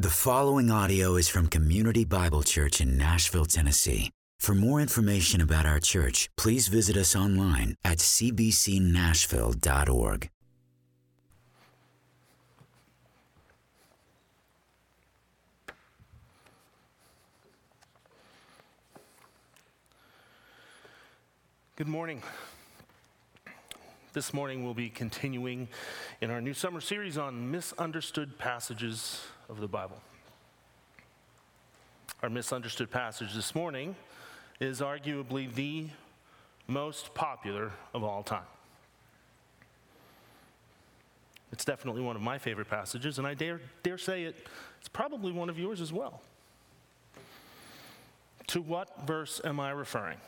The following audio is from Community Bible Church in Nashville, Tennessee. For more information about our church, please visit us online at cbcnashville.org. Good morning. This morning we'll be continuing in our new summer series on misunderstood passages of the Bible. Our misunderstood passage this morning is arguably the most popular of all time. It's definitely one of my favorite passages, and I dare, dare say it, it's probably one of yours as well. To what verse am I referring?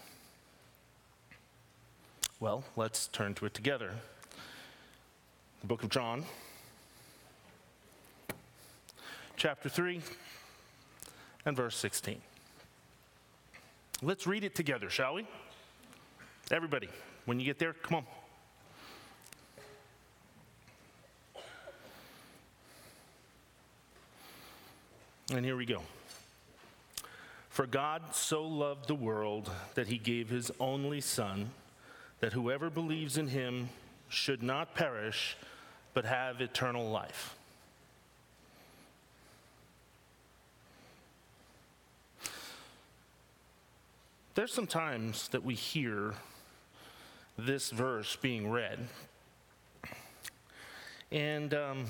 Well, let's turn to it together. The book of John, chapter 3 and verse 16. Let's read it together, shall we? Everybody, when you get there, come on. And here we go. For God so loved the world that he gave his only Son, that whoever believes in him should not perish, but have eternal life. There's some times that we hear this verse being read, and um,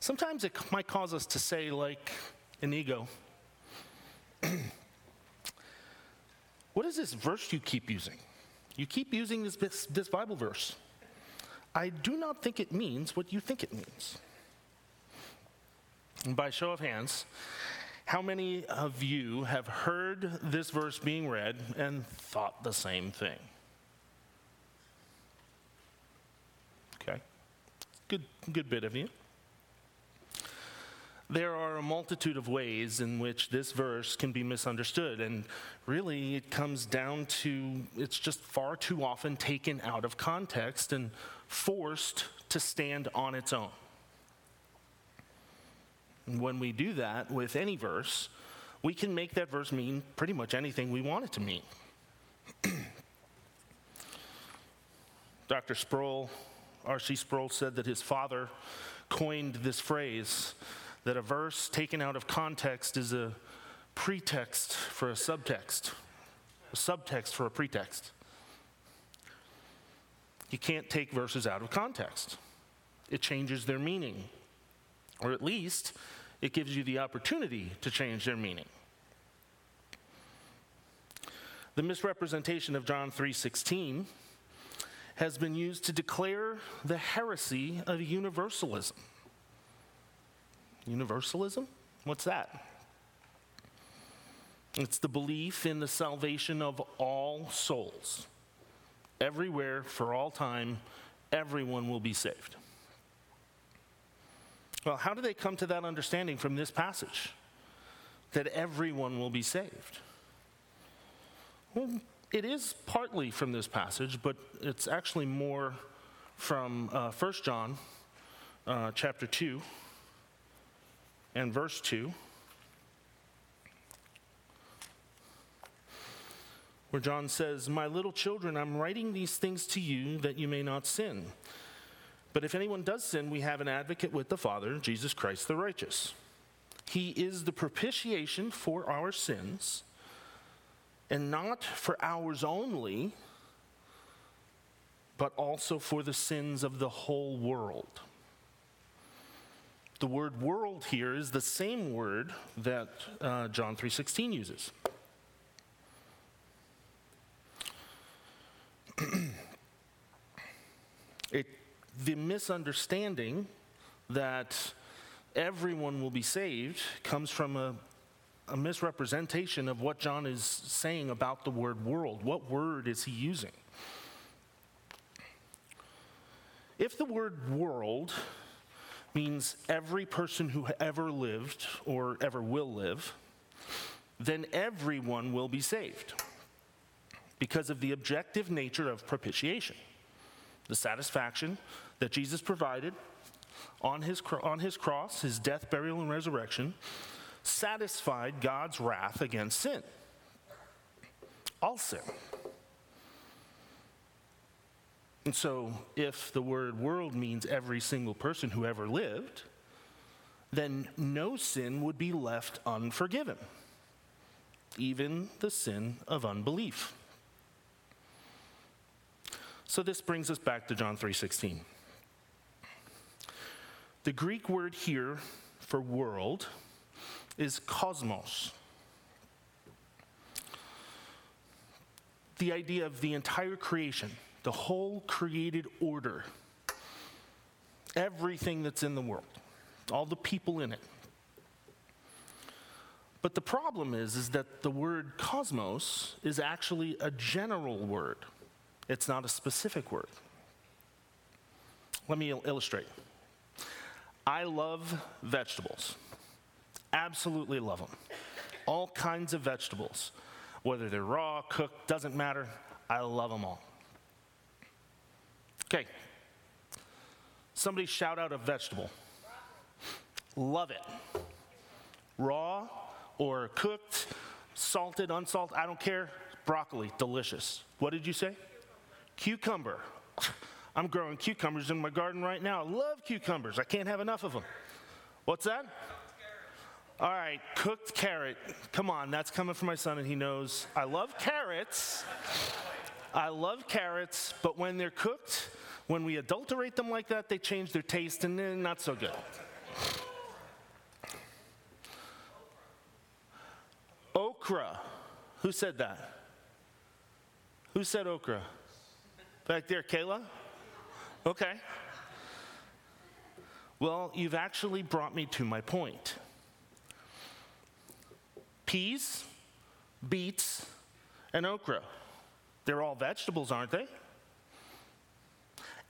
sometimes it might cause us to say, like Inigo, what is this verse you keep using? You keep using this, this, this Bible verse. I do not think it means what you think it means. And by show of hands, how many of you have heard this verse being read and thought the same thing? Okay. Good, good bit of you. There are a multitude of ways in which this verse can be misunderstood, and really it comes down to it's just far too often taken out of context and forced to stand on its own. When we do that with any verse, we can make that verse mean pretty much anything we want it to mean. Dr. Sproul, R.C. Sproul, said that his father coined this phrase that a verse taken out of context is a pretext for a subtext, a subtext for a pretext. You can't take verses out of context, it changes their meaning, or at least it gives you the opportunity to change their meaning. The misrepresentation of John 3:16 has been used to declare the heresy of universalism. Universalism? What's that? It's the belief in the salvation of all souls. Everywhere, for all time, everyone will be saved. Well, how do they come to that understanding from this passage? That everyone will be saved? Well, it is partly from this passage, but it's actually more from uh, 1 John uh, chapter 2 and verse 2, where John says, My little children, I'm writing these things to you that you may not sin. But if anyone does sin, we have an advocate with the Father, Jesus Christ the righteous. He is the propitiation for our sins, and not for ours only, but also for the sins of the whole world. The word world here is the same word that uh, John 3:16 uses. it the misunderstanding that everyone will be saved comes from a, a misrepresentation of what John is saying about the word world. What word is he using? If the word world means every person who ever lived or ever will live, then everyone will be saved because of the objective nature of propitiation, the satisfaction that Jesus provided on his, on his cross, his death, burial, and resurrection, satisfied God's wrath against sin. All sin. And so, if the word world means every single person who ever lived, then no sin would be left unforgiven, even the sin of unbelief. So this brings us back to John 3:16. The Greek word here for world is cosmos. The idea of the entire creation, the whole created order, everything that's in the world, all the people in it. But the problem is, is that the word cosmos is actually a general word. It's not a specific word. Let me il- illustrate. I love vegetables. Absolutely love them. All kinds of vegetables. Whether they're raw, cooked, doesn't matter. I love them all. Okay. Somebody shout out a vegetable. Love it. Raw or cooked, salted, unsalted, I don't care. Broccoli, delicious. What did you say? Cucumber. I'm growing cucumbers in my garden right now. I love cucumbers. I can't have enough of them. What's that? All right, cooked carrot. Come on, that's coming from my son, and he knows I love carrots. I love carrots, but when they're cooked, when we adulterate them like that, they change their taste and they're not so good. Okra. Who said that? Who said okra? Back there, Kayla? Okay. Well, you've actually brought me to my point. Peas, beets, and okra. They're all vegetables, aren't they?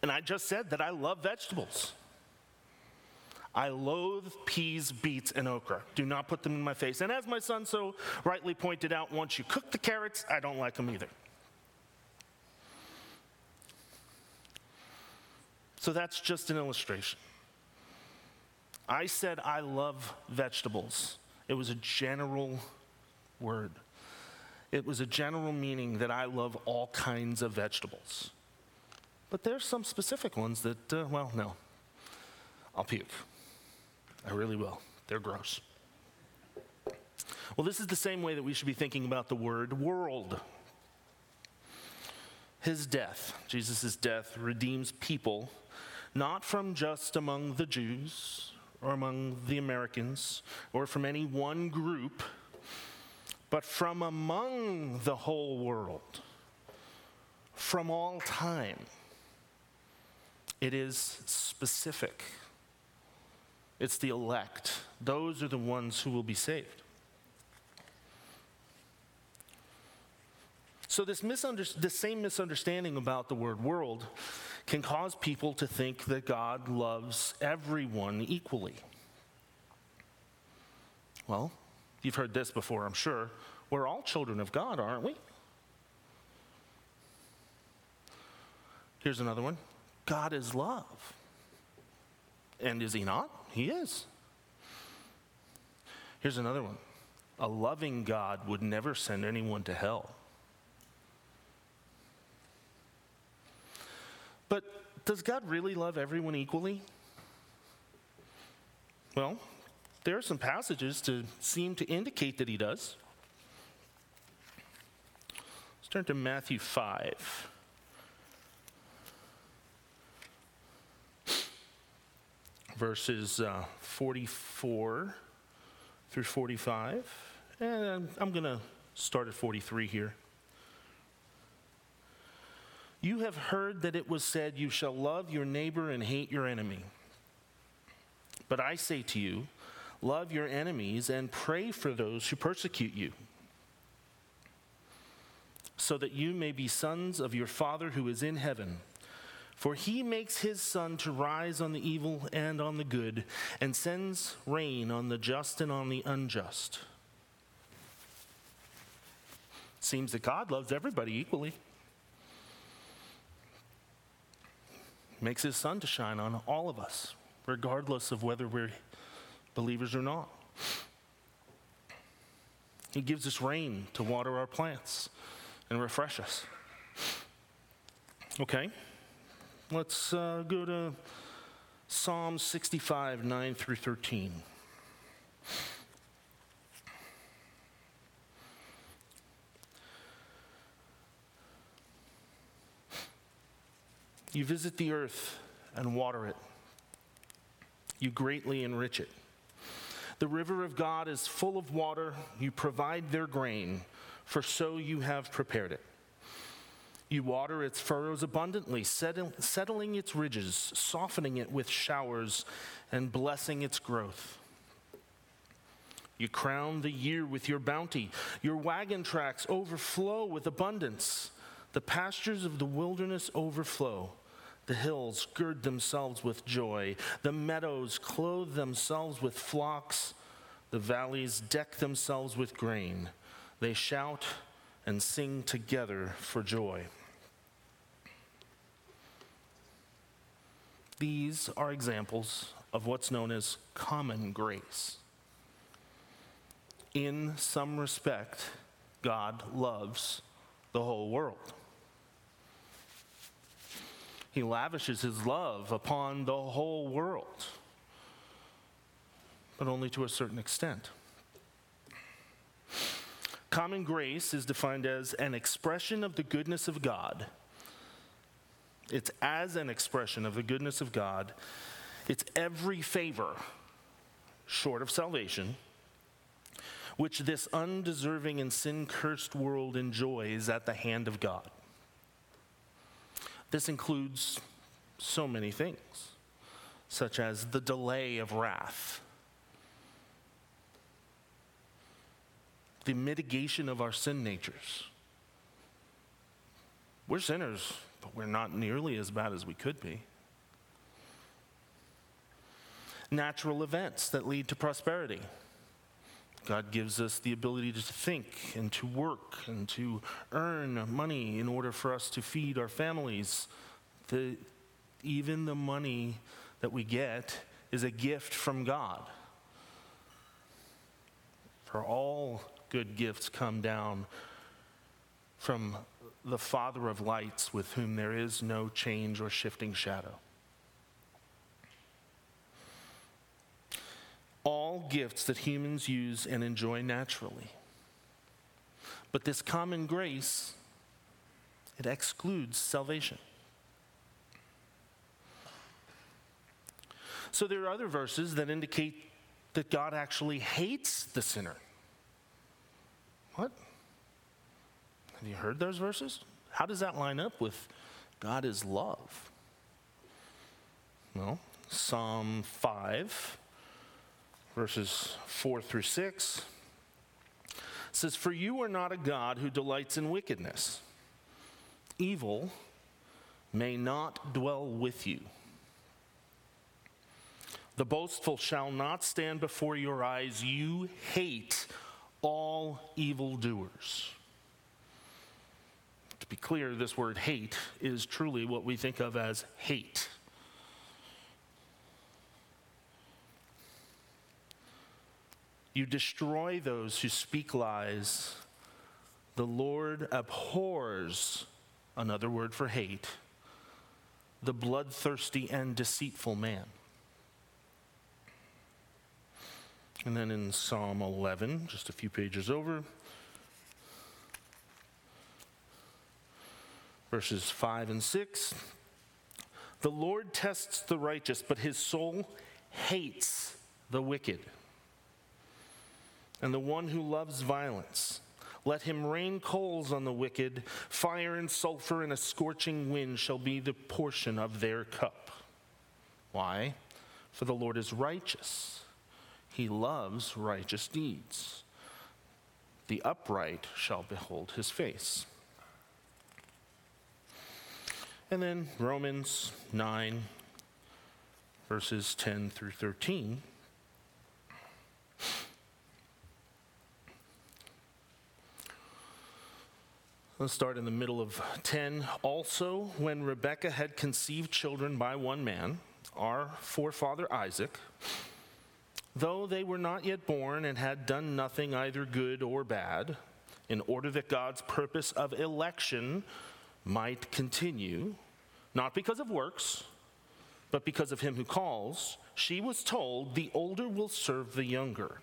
And I just said that I love vegetables. I loathe peas, beets, and okra. Do not put them in my face. And as my son so rightly pointed out, once you cook the carrots, I don't like them either. So that's just an illustration. I said I love vegetables. It was a general word. It was a general meaning that I love all kinds of vegetables. But there's some specific ones that, uh, well, no. I'll puke. I really will. They're gross. Well, this is the same way that we should be thinking about the word world. His death, Jesus' death, redeems people not from just among the Jews or among the Americans or from any one group, but from among the whole world, from all time. It is specific. It's the elect. Those are the ones who will be saved. So, this, misunder- this same misunderstanding about the word world can cause people to think that God loves everyone equally. Well, you've heard this before, I'm sure. We're all children of God, aren't we? Here's another one God is love. And is he not? He is. Here's another one a loving God would never send anyone to hell. But does God really love everyone equally? Well, there are some passages to seem to indicate that he does. Let's turn to Matthew 5. Verses uh, 44 through 45. And I'm going to start at 43 here. You have heard that it was said, You shall love your neighbor and hate your enemy. But I say to you, love your enemies and pray for those who persecute you, so that you may be sons of your Father who is in heaven. For he makes his sun to rise on the evil and on the good, and sends rain on the just and on the unjust. Seems that God loves everybody equally. Makes his sun to shine on all of us, regardless of whether we're believers or not. He gives us rain to water our plants and refresh us. Okay, let's uh, go to Psalm 65, 9 through 13. You visit the earth and water it. You greatly enrich it. The river of God is full of water. You provide their grain, for so you have prepared it. You water its furrows abundantly, settling its ridges, softening it with showers, and blessing its growth. You crown the year with your bounty. Your wagon tracks overflow with abundance. The pastures of the wilderness overflow. The hills gird themselves with joy. The meadows clothe themselves with flocks. The valleys deck themselves with grain. They shout and sing together for joy. These are examples of what's known as common grace. In some respect, God loves the whole world. He lavishes his love upon the whole world, but only to a certain extent. Common grace is defined as an expression of the goodness of God. It's as an expression of the goodness of God. It's every favor, short of salvation, which this undeserving and sin cursed world enjoys at the hand of God. This includes so many things, such as the delay of wrath the mitigation of our sin natures. We're sinners, but we're not nearly as bad as we could be. Natural events that lead to prosperity. God gives us the ability to think and to work and to earn money in order for us to feed our families. The, even the money that we get is a gift from God. For all good gifts come down from the Father of lights, with whom there is no change or shifting shadow. All gifts that humans use and enjoy naturally. But this common grace, it excludes salvation. So there are other verses that indicate that God actually hates the sinner. What? Have you heard those verses? How does that line up with God is love? Well, Psalm 5, verses 4 through 6 says, For you are not a God who delights in wickedness. Evil may not dwell with you. The boastful shall not stand before your eyes. You hate all evildoers. To be clear, this word hate is truly what we think of as hate. You destroy those who speak lies. The Lord abhors, another word for hate, the bloodthirsty and deceitful man. And then in Psalm 11, just a few pages over, verses 5 and 6 The Lord tests the righteous, but his soul hates the wicked. And the one who loves violence, let him rain coals on the wicked, fire and sulfur and a scorching wind shall be the portion of their cup. Why? For the Lord is righteous he loves righteous deeds. The upright shall behold his face. And then Romans 9, verses 10 through 13. Let's start in the middle of 10. Also, when Rebekah had conceived children by one man, our forefather Isaac, though they were not yet born and had done nothing either good or bad, in order that God's purpose of election might continue, not because of works, but because of him who calls, she was told, The older will serve the younger.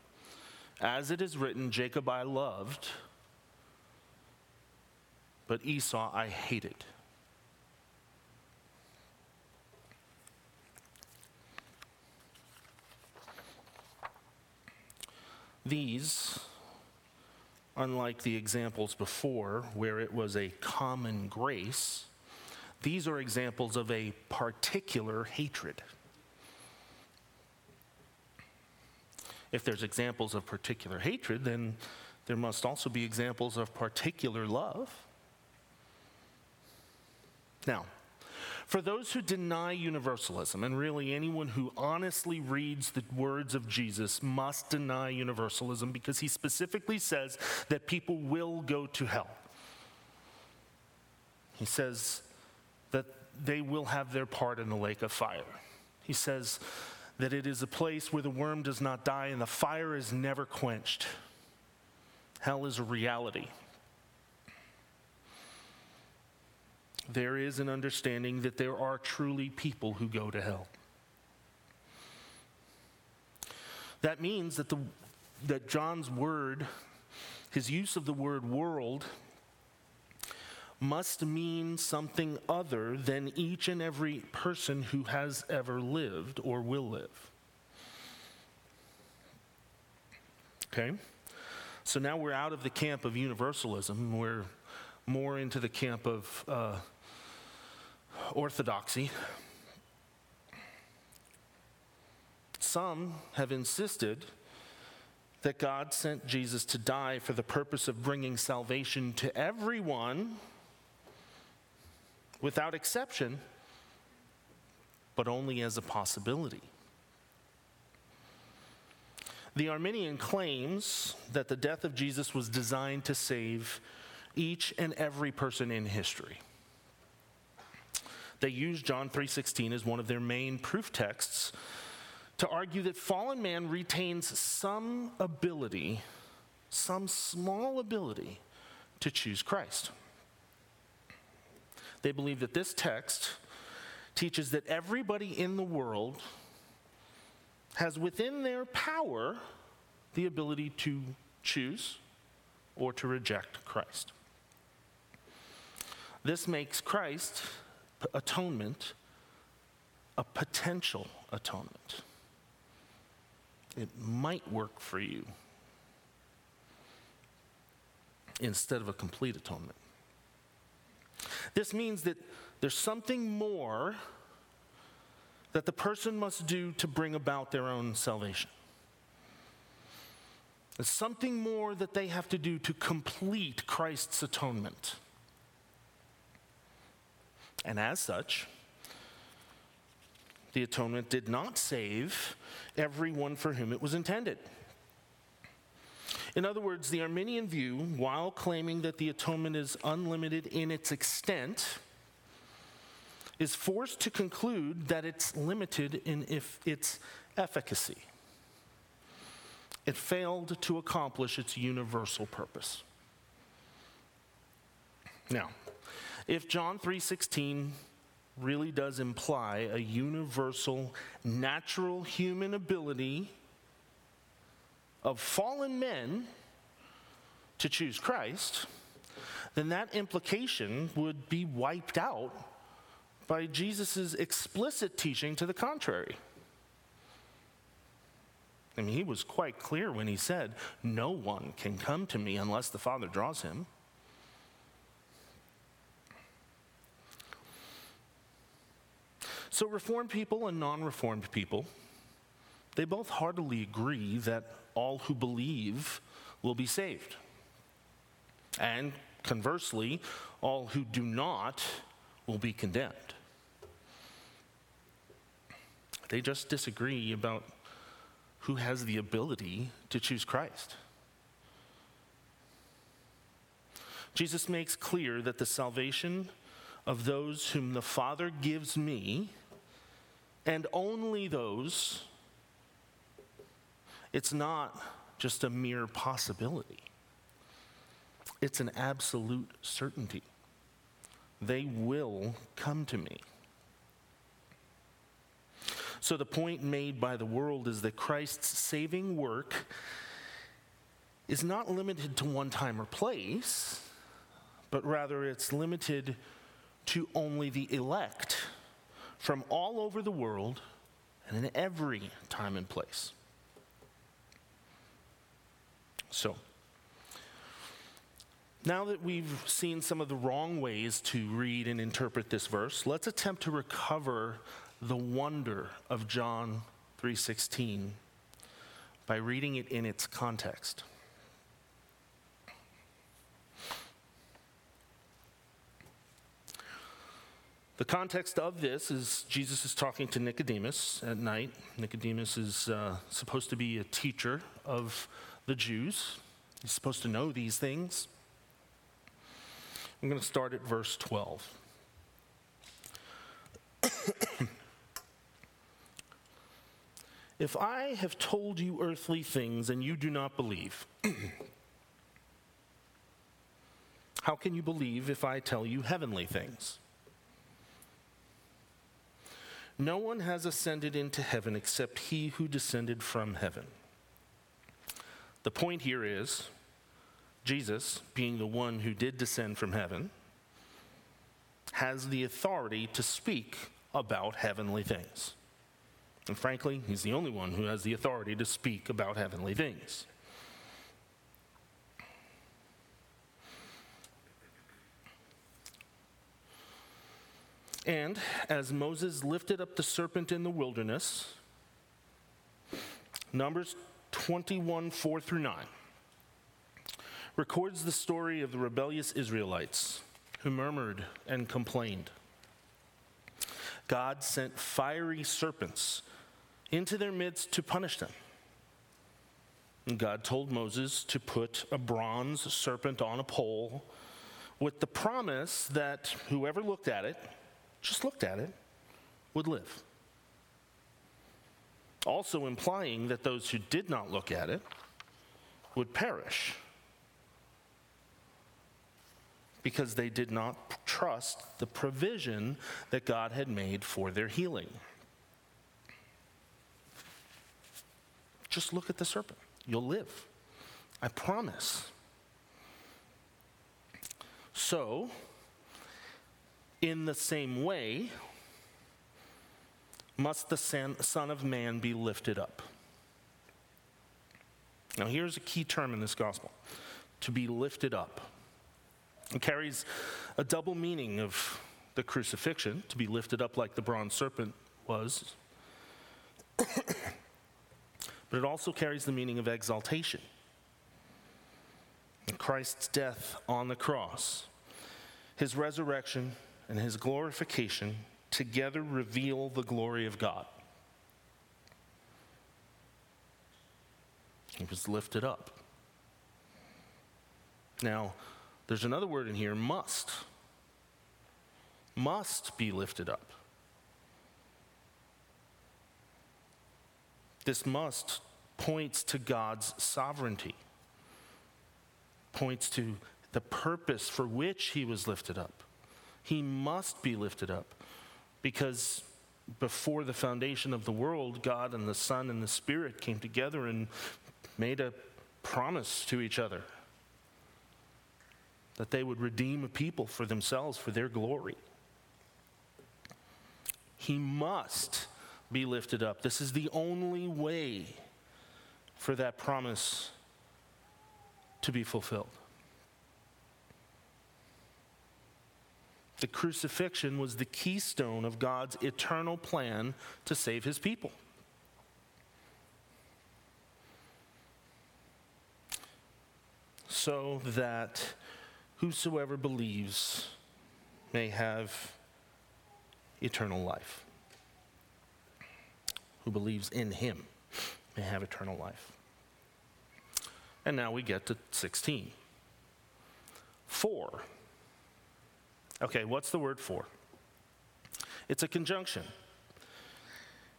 As it is written, Jacob I loved, but Esau I hated. These, unlike the examples before, where it was a common grace, these are examples of a particular hatred. If there's examples of particular hatred, then there must also be examples of particular love. Now, for those who deny universalism, and really anyone who honestly reads the words of Jesus must deny universalism because he specifically says that people will go to hell. He says that they will have their part in the lake of fire. He says that it is a place where the worm does not die and the fire is never quenched. Hell is a reality. There is an understanding that there are truly people who go to hell. That means that, the, that John's word, his use of the word world, must mean something other than each and every person who has ever lived or will live. Okay? So now we're out of the camp of universalism. We're more into the camp of uh, orthodoxy. Some have insisted that God sent Jesus to die for the purpose of bringing salvation to everyone without exception, but only as a possibility. The Arminian claims that the death of Jesus was designed to save each and every person in history. They use John 3:16 as one of their main proof texts to argue that fallen man retains some ability, some small ability to choose Christ. They believe that this text teaches that everybody in the world has within their power the ability to choose or to reject Christ. This makes Christ atonement a potential atonement. It might work for you instead of a complete atonement. This means that there's something more that the person must do to bring about their own salvation. There's something more that they have to do to complete Christ's atonement. And as such, the atonement did not save everyone for whom it was intended. In other words, the Arminian view, while claiming that the atonement is unlimited in its extent, is forced to conclude that it's limited in its efficacy. It failed to accomplish its universal purpose. Now, if John 3:16 really does imply a universal natural human ability of fallen men to choose Christ, then that implication would be wiped out by Jesus' explicit teaching to the contrary. I mean, he was quite clear when he said, No one can come to me unless the Father draws him. So, Reformed people and non Reformed people, they both heartily agree that all who believe will be saved. And conversely, all who do not will be condemned. They just disagree about who has the ability to choose Christ. Jesus makes clear that the salvation of those whom the Father gives me and only those, it's not just a mere possibility, it's an absolute certainty. They will come to me. So, the point made by the world is that Christ's saving work is not limited to one time or place, but rather it's limited to only the elect from all over the world and in every time and place. So, now that we've seen some of the wrong ways to read and interpret this verse, let's attempt to recover the wonder of John 3:16 by reading it in its context. The context of this is Jesus is talking to Nicodemus at night. Nicodemus is uh, supposed to be a teacher of the Jews, he's supposed to know these things. I'm going to start at verse 12. if I have told you earthly things and you do not believe, how can you believe if I tell you heavenly things? No one has ascended into heaven except he who descended from heaven. The point here is Jesus, being the one who did descend from heaven, has the authority to speak about heavenly things. And frankly, he's the only one who has the authority to speak about heavenly things. And as Moses lifted up the serpent in the wilderness, Numbers 21 4 through 9 records the story of the rebellious Israelites who murmured and complained. God sent fiery serpents into their midst to punish them. And God told Moses to put a bronze serpent on a pole with the promise that whoever looked at it, just looked at it, would live. Also implying that those who did not look at it would perish because they did not trust the provision that God had made for their healing. Just look at the serpent. You'll live. I promise. So, in the same way, must the Son of Man be lifted up. Now, here's a key term in this gospel to be lifted up. It carries a double meaning of the crucifixion, to be lifted up like the bronze serpent was, but it also carries the meaning of exaltation. Christ's death on the cross, his resurrection, and his glorification together reveal the glory of God. He was lifted up. Now, there's another word in here must. Must be lifted up. This must points to God's sovereignty, points to the purpose for which he was lifted up. He must be lifted up because before the foundation of the world, God and the Son and the Spirit came together and made a promise to each other that they would redeem a people for themselves, for their glory. He must be lifted up. This is the only way for that promise to be fulfilled. The crucifixion was the keystone of God's eternal plan to save his people. So that whosoever believes may have eternal life. Who believes in him may have eternal life. And now we get to 16. For Okay, what's the word for? It's a conjunction.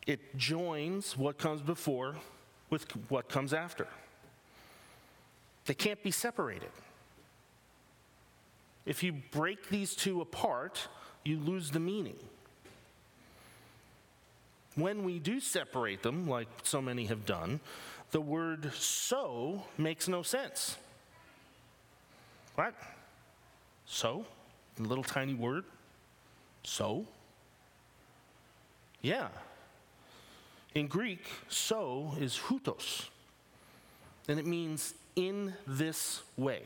It joins what comes before with what comes after. They can't be separated. If you break these two apart, you lose the meaning. When we do separate them, like so many have done, the word so makes no sense. Right? So? A little tiny word? So? Yeah. In Greek, so is hutos, and it means in this way.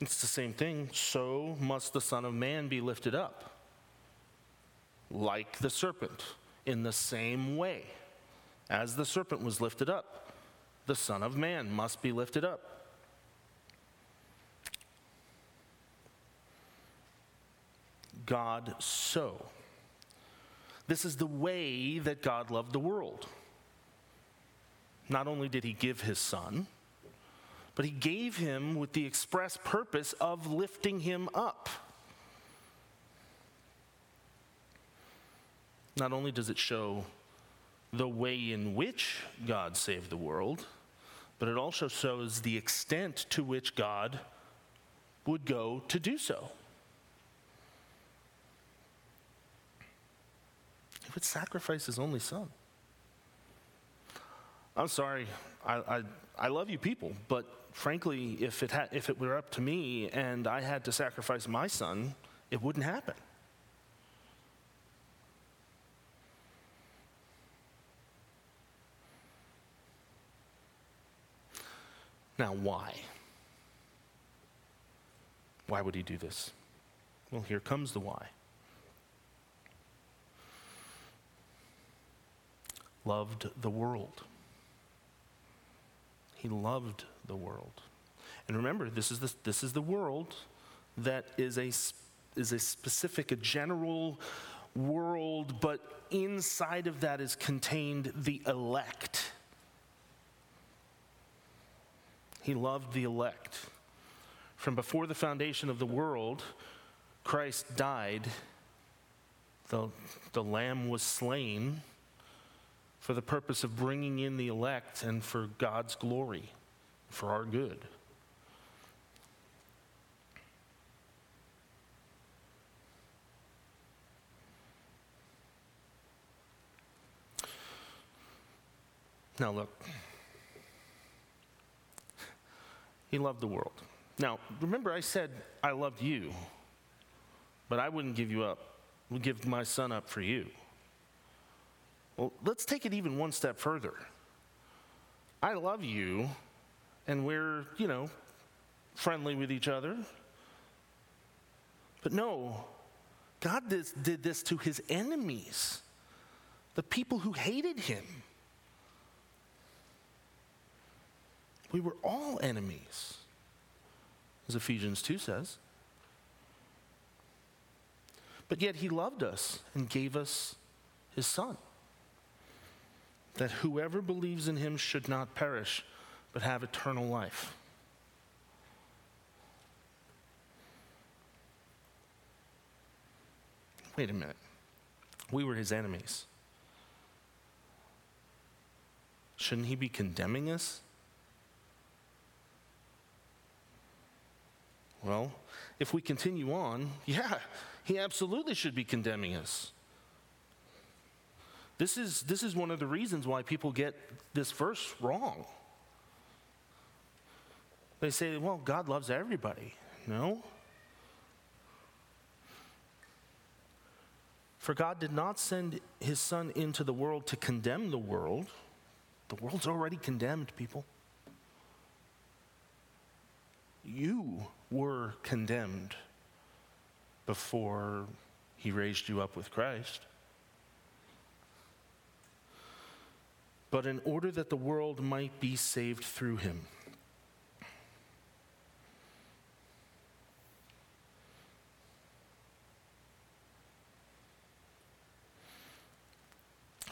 It's the same thing. So must the Son of Man be lifted up, like the serpent, in the same way. As the serpent was lifted up, the Son of Man must be lifted up. God so. This is the way that God loved the world. Not only did he give his son, but he gave him with the express purpose of lifting him up. Not only does it show the way in which God saved the world, but it also shows the extent to which God would go to do so. Would sacrifice his only son. I'm sorry, I, I, I love you people, but frankly, if it, ha- if it were up to me and I had to sacrifice my son, it wouldn't happen. Now, why? Why would he do this? Well, here comes the why. Loved the world. He loved the world. And remember, this is the, this is the world that is a, is a specific, a general world, but inside of that is contained the elect. He loved the elect. From before the foundation of the world, Christ died, the, the Lamb was slain for the purpose of bringing in the elect and for God's glory, for our good. Now, look, he loved the world. Now, remember, I said I loved you, but I wouldn't give you up, would give my son up for you. Well, let's take it even one step further. I love you, and we're, you know, friendly with each other. But no, God did, did this to his enemies, the people who hated him. We were all enemies, as Ephesians 2 says. But yet he loved us and gave us his son that whoever believes in him should not perish, but have eternal life. Wait a minute. We were his enemies. Shouldn't he be condemning us? Well, if we continue on, yeah, he absolutely should be condemning us. This is, this is one of the reasons why people get this verse wrong. They say, well, God loves everybody. No. For God did not send his Son into the world to condemn the world. The world's already condemned, people. You were condemned before he raised you up with Christ. But in order that the world might be saved through him.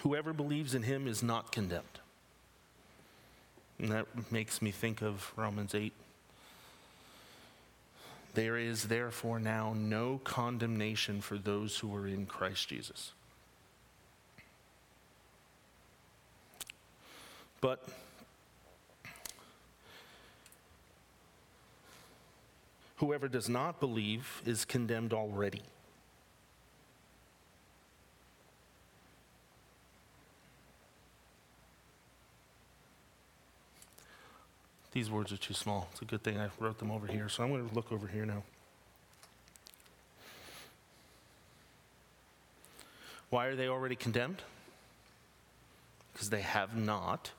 Whoever believes in him is not condemned. And that makes me think of Romans 8. There is therefore now no condemnation for those who are in Christ Jesus. But whoever does not believe is condemned already. These words are too small. It's a good thing I wrote them over here. So I'm going to look over here now. Why are they already condemned? Because they have not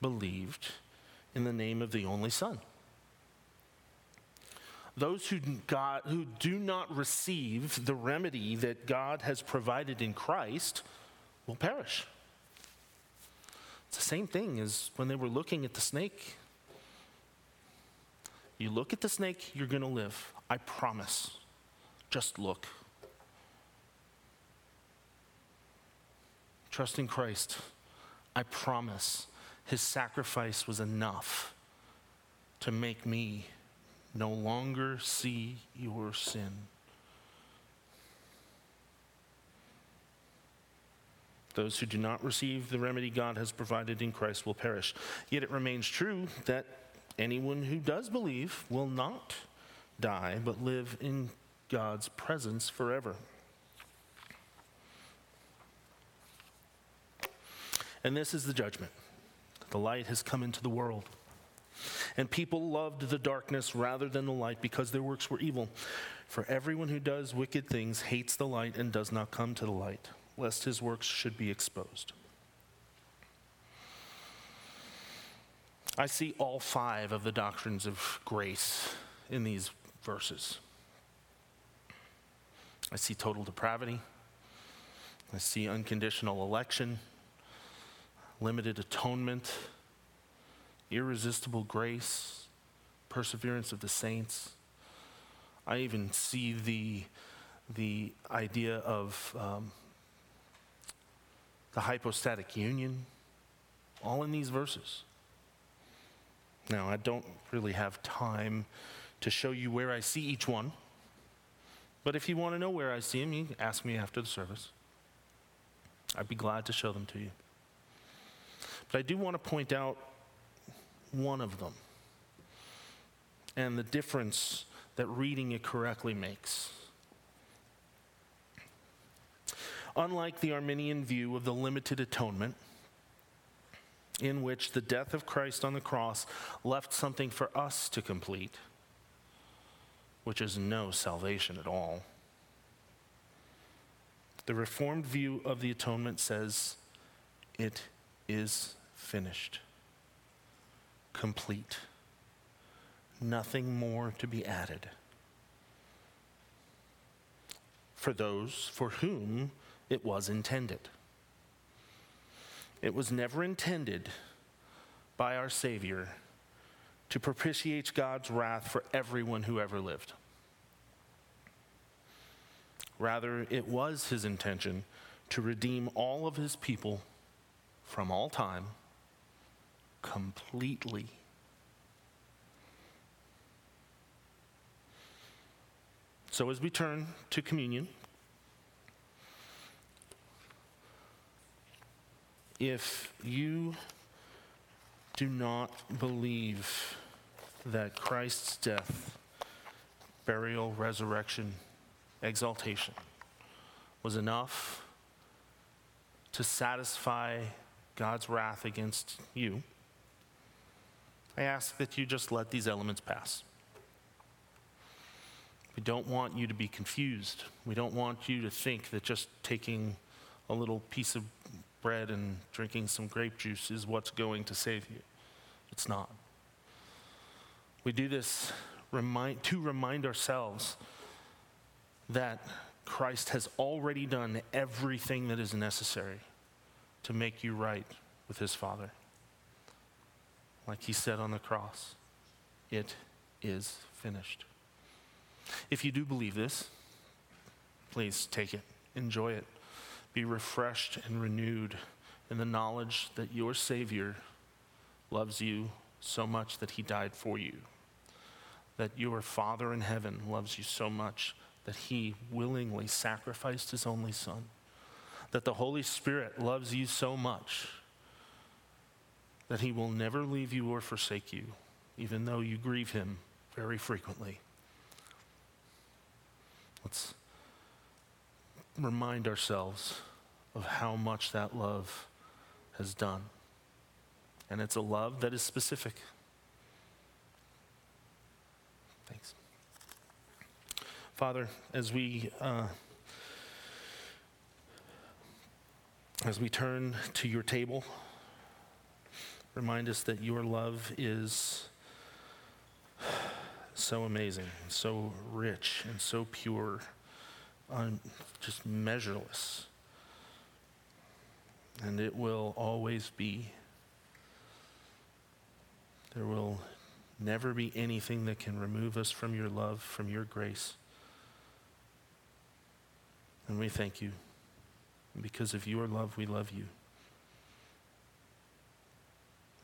believed in the name of the only Son. Those who, God, who do not receive the remedy that God has provided in Christ will perish. It's the same thing as when they were looking at the snake you look at the snake, you're going to live. I promise. Just look. Trust in Christ. I promise his sacrifice was enough to make me no longer see your sin. Those who do not receive the remedy God has provided in Christ will perish. Yet it remains true that anyone who does believe will not die, but live in God's presence forever. And this is the judgment. The light has come into the world. And people loved the darkness rather than the light because their works were evil. For everyone who does wicked things hates the light and does not come to the light, lest his works should be exposed. I see all five of the doctrines of grace in these verses. I see total depravity. I see unconditional election, limited atonement, irresistible grace, perseverance of the saints. I even see the, the idea of um, the hypostatic union, all in these verses. Now, I don't really have time to show you where I see each one, but if you want to know where I see them, you can ask me after the service. I'd be glad to show them to you. But I do want to point out one of them and the difference that reading it correctly makes. Unlike the Arminian view of the limited atonement, in which the death of Christ on the cross left something for us to complete, which is no salvation at all. The Reformed view of the atonement says it is finished, complete, nothing more to be added. For those for whom it was intended. It was never intended by our Savior to propitiate God's wrath for everyone who ever lived. Rather, it was his intention to redeem all of his people from all time completely. So, as we turn to communion, if you do not believe that Christ's death, burial, resurrection, exaltation was enough to satisfy God's wrath against you, I ask that you just let these elements pass. We don't want you to be confused. We don't want you to think that just taking a little piece of bread and drinking some grape juice is what's going to save you. It's not. We do this remind, to remind ourselves that Christ has already done everything that is necessary to make you right with his Father. Like he said on the cross, it is finished. If you do believe this, please take it, enjoy it be refreshed and renewed in the knowledge that your Savior loves you so much that he died for you. that your Father in heaven loves you so much that he willingly sacrificed his only Son, that the Holy Spirit loves you so much that he will never leave you or forsake you, even though you grieve him very frequently. Let's remind ourselves of how much that love has done. And it's a love that is specific. Thanks. Father, as we uh, as we turn to your table, remind us that your love is so amazing, so rich, and so pure, um, just measureless. And it will always be. There will never be anything that can remove us from your love, from your grace. And we thank you. And because of your love, we love you.